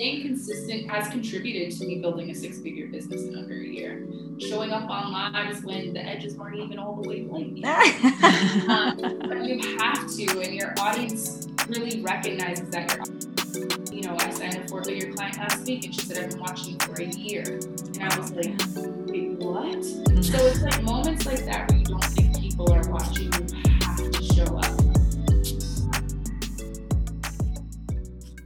staying consistent has contributed to me building a six-figure business in under a year. Showing up on lives when the edges weren't even all the way blank. um, but you have to, and your audience really recognizes that you're. You know, I signed a four-figure client last week, and she said, "I've been watching you for a year," and I was like, "Wait, what?" So it's like moments like that where you don't think people are watching. You have to show up.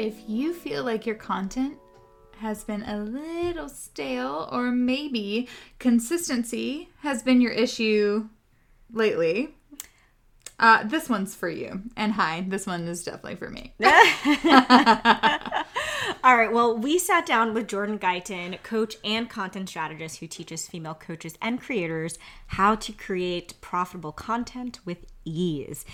If you feel like your content has been a little stale or maybe consistency has been your issue lately, uh, this one's for you. And hi, this one is definitely for me. All right. Well, we sat down with Jourdan Guyton, coach and content strategist who teaches female coaches and creators how to create profitable content with ease.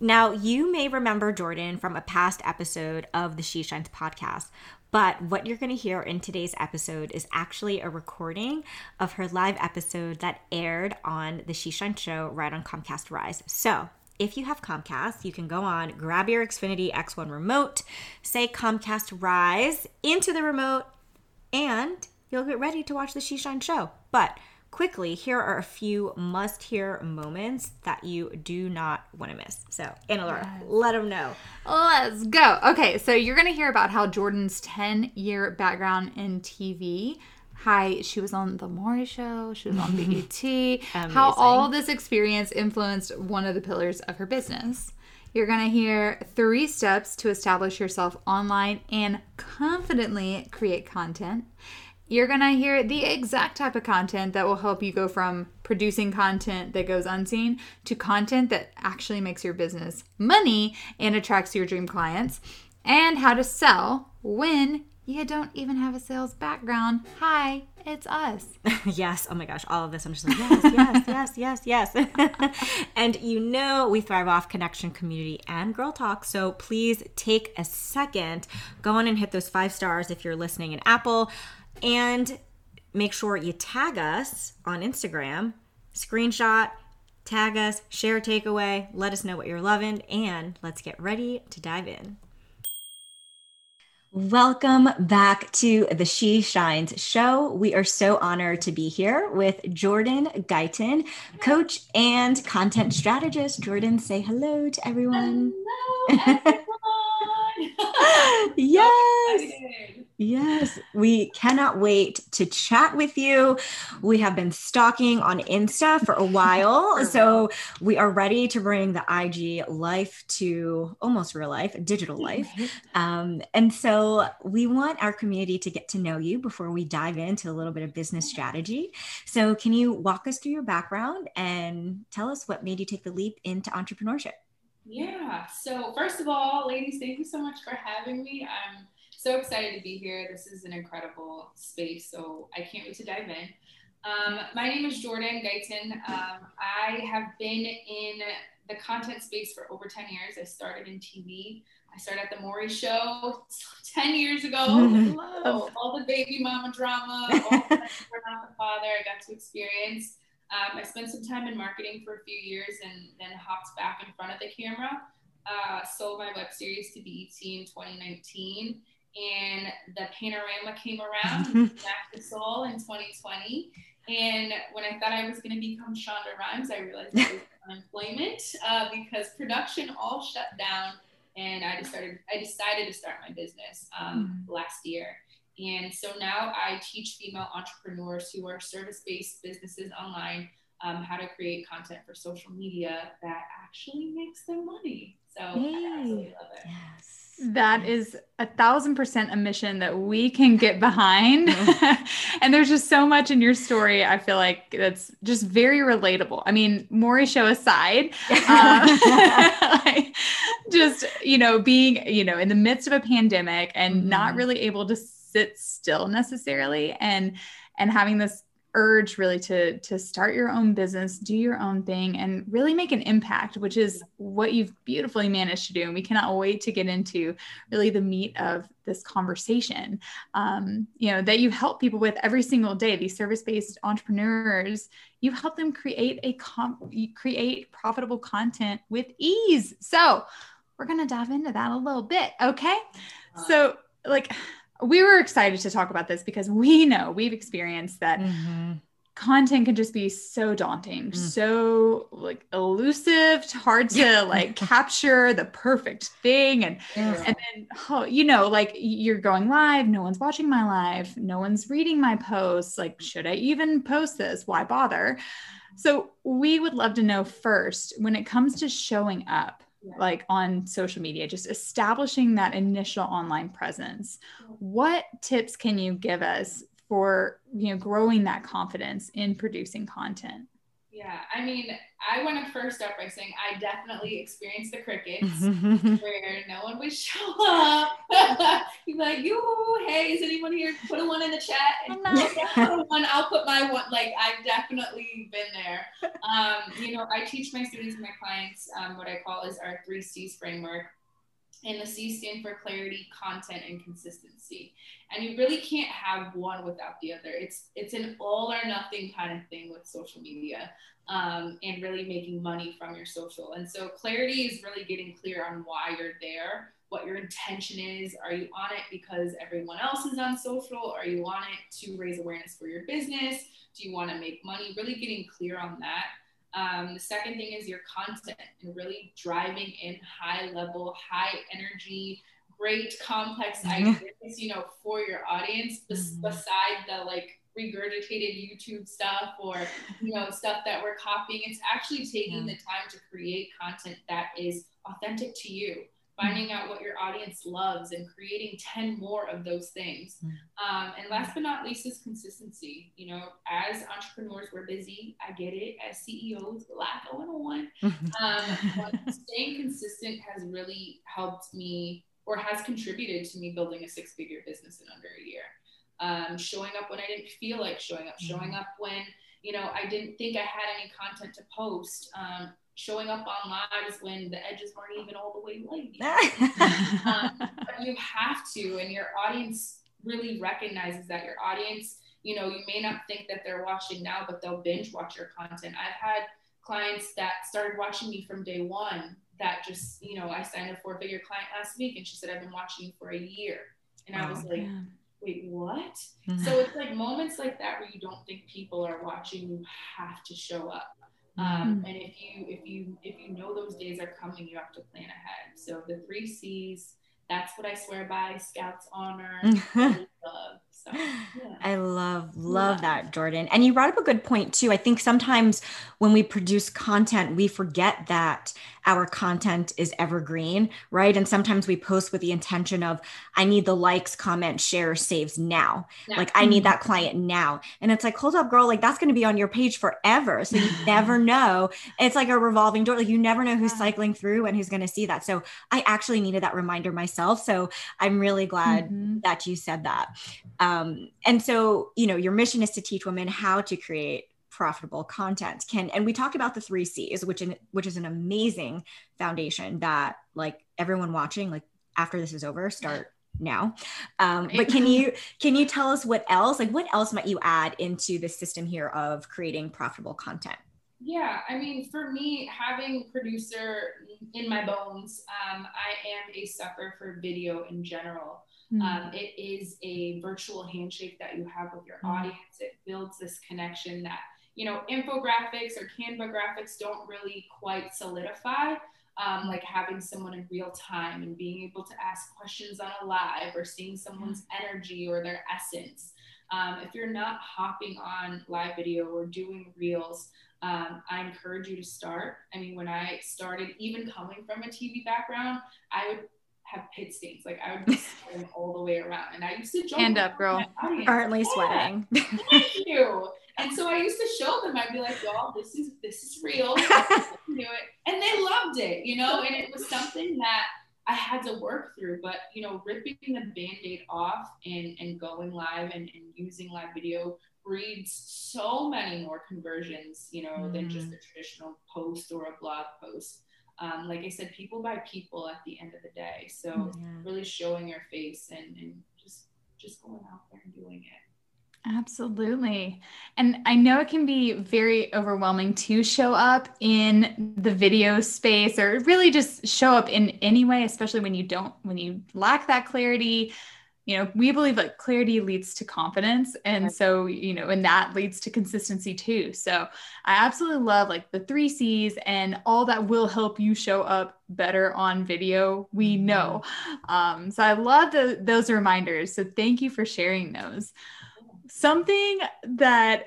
Now, you may remember Jourdan from a past episode of the She Shines podcast, but what you're going to hear in today's episode is actually a recording of her live episode that aired on the She Shine show right on Comcast Rise. So, if you have Comcast, you can go on, grab your Xfinity X1 remote, say Comcast Rise into the remote, and you'll get ready to watch the She Shine show. But quickly, here are a few must hear moments that you do not want to miss. So, Anna Laura, yes. let them know. Let's go. Okay, so you're going to hear about how Jourdan's 10 year background in TV Hi, she was on The Maury Show, she was on BET, how all this experience influenced one of the pillars of her business. You're going to hear three steps to establish yourself online and confidently create content. You're going to hear the exact type of content that will help you go from producing content that goes unseen to content that actually makes your business money and attracts your dream clients, and how to sell when you don't even have a sales background. Hi, it's us. yes. Oh my gosh, all of this. I'm just like, yes, yes, yes, yes, yes. and you know, we thrive off connection, community, and girl talk. So please take a second, go on and hit those five stars if you're listening in Apple, and make sure you tag us on Instagram, screenshot, tag us, share takeaway, let us know what you're loving, and let's get ready to dive in. Welcome back to the She Shines show. We are so honored to be here with Jourdan Guyton, coach and content strategist. Jourdan, say hello to everyone. Hello, everyone. Oh, yes. Yes, we cannot wait to chat with you. We have been stalking on Insta for a while, so we are ready to bring the IG life to almost real life, digital life. Um, and so we want our community to get to know you before we dive into a little bit of business strategy. So, can you walk us through your background and tell us what made you take the leap into entrepreneurship? Yeah. So, first of all, ladies, thank you so much for having me. I'm so excited to be here. This is an incredible space. So, I can't wait to dive in. Um, my name is Jourdan Guyton. Um, I have been in the content space for over 10 years. I started in TV. I started at the Maury Show 10 years ago. All the baby mama drama, all the the father I got to experience. Um, I spent some time in marketing for a few years and then hopped back in front of the camera. Uh, sold my web series to BET in 2019, and the panorama came around back to Soul in 2020. And when I thought I was going to become Shonda Rhimes, I realized I was unemployment uh, because production all shut down, and I decided I decided to start my business um, mm. last year. And so now I teach female entrepreneurs who are service based businesses online um, how to create content for social media that actually makes them money. So Yay. I absolutely love it. Yes. That is a thousand percent a mission that we can get behind. and there's just so much in your story. I feel like that's just very relatable. I mean, Maury show aside, um, like, just you know, being, you know, in the midst of a pandemic and mm-hmm. not really able to sit still necessarily and and having this urge really to to start your own business do your own thing and really make an impact which is what you've beautifully managed to do. And we cannot wait to get into really the meat of this conversation um, you know that you help people with every single day these service-based entrepreneurs. You help them create a comp- create profitable content with ease. So we're going to dive into that a little bit okay? So like we were excited to talk about this because we know we've experienced that mm-hmm. content can just be so daunting, mm. so like elusive, hard to like capture the perfect thing. And yeah. and then oh, you know, like you're going live, no one's watching my live, no one's reading my posts. Like, should I even post this? Why bother? So we would love to know first when it comes to showing up. Like on social media, just establishing that initial online presence. What tips can you give us for you know growing that confidence in producing content? Yeah, I mean, I want to first start by saying I definitely experienced the crickets where no one would show up. You'd be like, "You, hey, is anyone here? Put a one in the chat." And put one, I'll put my one. Like I've definitely been there. Um, you know, I teach my students and my clients um, what I call is our three C's framework. And the C stand for clarity, content, and consistency. And you really can't have one without the other. It's it's an all or nothing kind of thing with social media um, and really making money from your social. And so clarity is really getting clear on why you're there, what your intention is. Are you on it because everyone else is on social? Are you on it to raise awareness for your business? Do you want to make money? Really getting clear on that. Um, the second thing is your content and really driving in high level, high energy, great complex mm-hmm. ideas, you know, for your audience, mm-hmm. beside the like regurgitated YouTube stuff or you know stuff that we're copying. It's actually taking yeah. the time to create content that is authentic to you. Finding out what your audience loves and creating 10 more of those things. Mm. Um, and last but not least is consistency. You know, as entrepreneurs, we're busy. I get it. As CEOs, a lot going on. Um, but staying consistent has really helped me or has contributed to me building a six figure business in under a year um, showing up when I didn't feel like showing up, showing mm-hmm. up when you know I didn't think I had any content to post. Um, showing up on lives when the edges weren't even all the way laid. um, but you have to, and your audience really recognizes that your audience, you know, you may not think that they're watching now, but they'll binge watch your content. I've had clients that started watching me from day one that just, you know, I signed a four figure client last week and she said, I've been watching you for a year. And I was like, wait, what? Mm-hmm. So it's like moments like that where you don't think people are watching, you have to show up. Um, mm-hmm. and if you if you if you know those days are coming, you have to plan ahead. So the three C's, that's what I swear by. Scouts honor, love, so, yeah. I love, love yeah. that, Jourdan. And you brought up a good point too. I think sometimes when we produce content, we forget that our content is evergreen, right? And sometimes we post with the intention of, I need the likes, comment, share, saves now. Yeah. Like, I need that client now. And it's like, hold up, girl, like that's going to be on your page forever. So you never know. It's like a revolving door. Like, you never know who's cycling through and who's going to see that. So I actually needed that reminder myself. So I'm really glad mm-hmm. that you said that. Um, and so, you know, your mission is to teach women how to create profitable content. Can and we talk about the three c's which in, which is an amazing foundation that like everyone watching like after this is over start now. Um, but can you can you tell us what else like what else might you add into the system here of creating profitable content? Yeah i mean for me having producer in my bones um, i am a sucker for video in general Mm-hmm. Um, it is a virtual handshake that you have with your mm-hmm. audience. It builds this connection that, you know, infographics or Canva graphics don't really quite solidify. Um, like having someone in real time and being able to ask questions on a live or seeing someone's energy or their essence. Um, if you're not hopping on live video or doing reels, um, I encourage you to start. I mean, when I started, even coming from a TV background, I would have pit stains. Like I would be sweating all the way around. And I used to joke. Hand up, girl. Aren't we sweating? Thank you. And so I used to show them, I'd be like, y'all, this is this is real. do it. And they loved it, you know, and it was something that I had to work through. But you know, ripping the band-aid off and and going live and, and using live video breeds so many more conversions, you know, mm. than just mm. a traditional post or a blog post. Um, like I said, people buy people at the end of the day. So yeah. really showing your face and, and just just going out there and doing it. Absolutely. And I know it can be very overwhelming to show up in the video space or really just show up in any way, especially when you don't, when you lack that clarity. You know, we believe that clarity leads to confidence. And so, you know, and that leads to consistency too. So I absolutely love like the three C's and all that will help you show up better on video. We mm-hmm. know. Um, so I love the, those reminders. So thank you for sharing those something that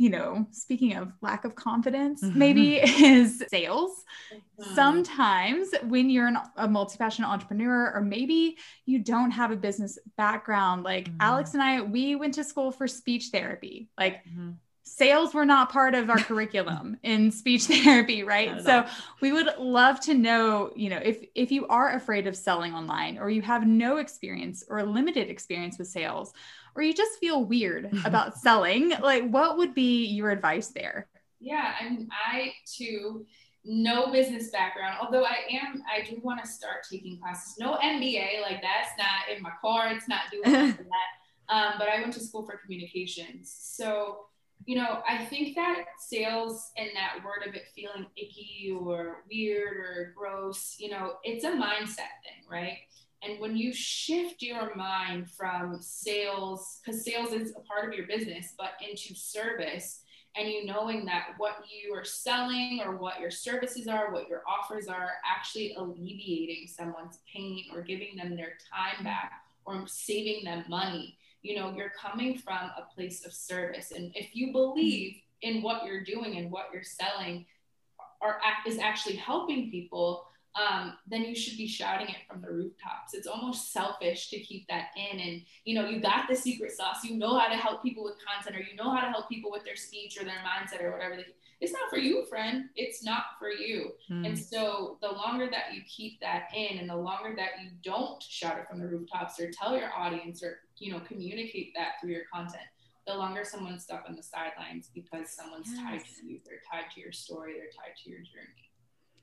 you know, speaking of lack of confidence, mm-hmm. maybe is sales. Mm-hmm. Sometimes when you're an, a multi passionate entrepreneur, or maybe you don't have a business background, like mm-hmm. Alex and I, we went to school for speech therapy. Like, mm-hmm. Sales were not part of our curriculum in speech therapy right so we would love to know you know if if you are afraid of selling online or you have no experience or limited experience with sales or you just feel weird about selling, like what would be your advice there? Yeah, I mean, I too, no business background, although I am, I do want to start taking classes. No MBA, like that's not in my car, it's not doing that. Um, but I went to school for communications. So, you know, I think that sales and that word of it feeling icky or weird or gross, you know, it's a mindset thing, right? And when you shift your mind from sales, because sales is a part of your business, but into service, and you knowing that what you are selling or what your services are, what your offers are, actually alleviating someone's pain or giving them their time back or saving them money, you know, you're coming from a place of service. And if you believe in what you're doing and what you're selling are, is actually helping people, um, then you should be shouting it from the rooftops. It's almost selfish to keep that in. And, you know, you got the secret sauce. You know how to help people with content or you know how to help people with their speech or their mindset or whatever. They, it's not for you, friend. It's not for you. Mm. And so the longer that you keep that in and the longer that you don't shout it from the rooftops or tell your audience or, you know, communicate that through your content, the longer someone's stuck on the sidelines because someone's yes. tied to you, they're tied to your story, they're tied to your journey.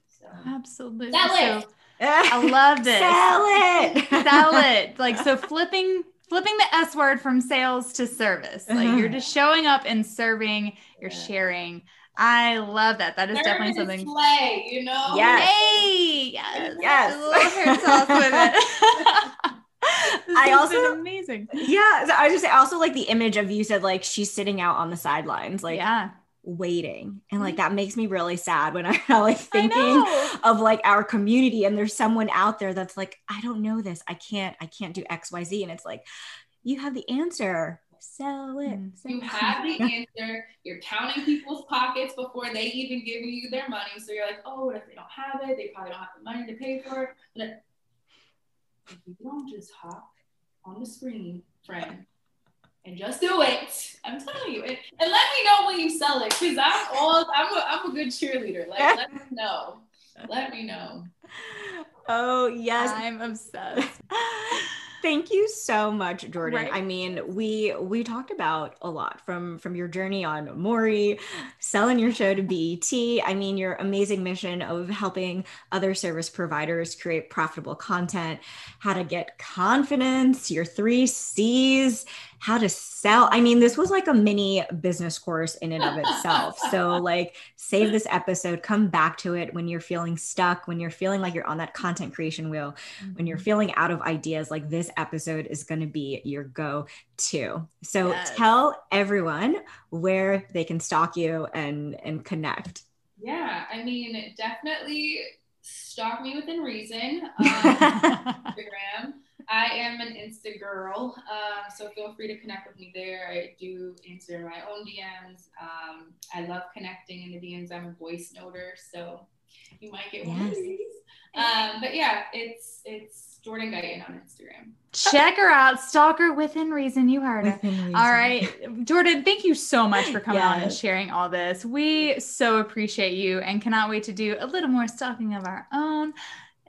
So. Absolutely. Sell it. So, I love this. Sell it. Sell it. Like so flipping flipping the S word from sales to service. Like you're just showing up and serving, you're yeah. sharing. I love that. That is Service definitely something. Play, you know. Yes. Hey, yes. Yes. A little hair toss with it. I also amazing. Yeah, so I was just say also like the image of you said like she's sitting out on the sidelines, like yeah, waiting and like mm-hmm. that makes me really sad when i'm like thinking of like our community and there's someone out there that's like i don't know this i can't i can't do xyz and it's like you have the answer sell it mm. you have the answer you're counting people's pockets before they even give you their money so you're like oh what if they don't have it they probably don't have the money to pay for it but if you don't just hop on the screen friend and just do it. I'm telling you. And, and let me know when you sell it because I'm all I'm a, I'm a good cheerleader. Like let me know. Let me know. Oh yes. I'm obsessed. Thank you so much, Jourdan. Right. I mean, we we talked about a lot from from your journey on Maury, selling your show to BET. I mean, your amazing mission of helping other service providers create profitable content, how to get confidence, your three C's, how to sell. I mean, this was like a mini business course in and of itself. so, like, save this episode, come back to it when you're feeling stuck, when you're feeling like you're on that content creation wheel, mm-hmm. when you're mm-hmm. feeling out of ideas. Like, this episode is going to be your go to. So, yes. tell everyone where they can stalk you and and connect. Yeah, I mean, definitely stalk me within reason. Um, Instagram. I am an Insta girl, um, so feel free to connect with me there. I do answer my own DMs. Um, I love connecting in the DMs. I'm a voice noter, so you might get yes. one of these. Um, but yeah, it's it's Jourdan Guyton on Instagram. Check her out, stalker within reason. You heard it. All right, Jourdan, thank you so much for coming yes. on and sharing all this. We so appreciate you and cannot wait to do a little more stalking of our own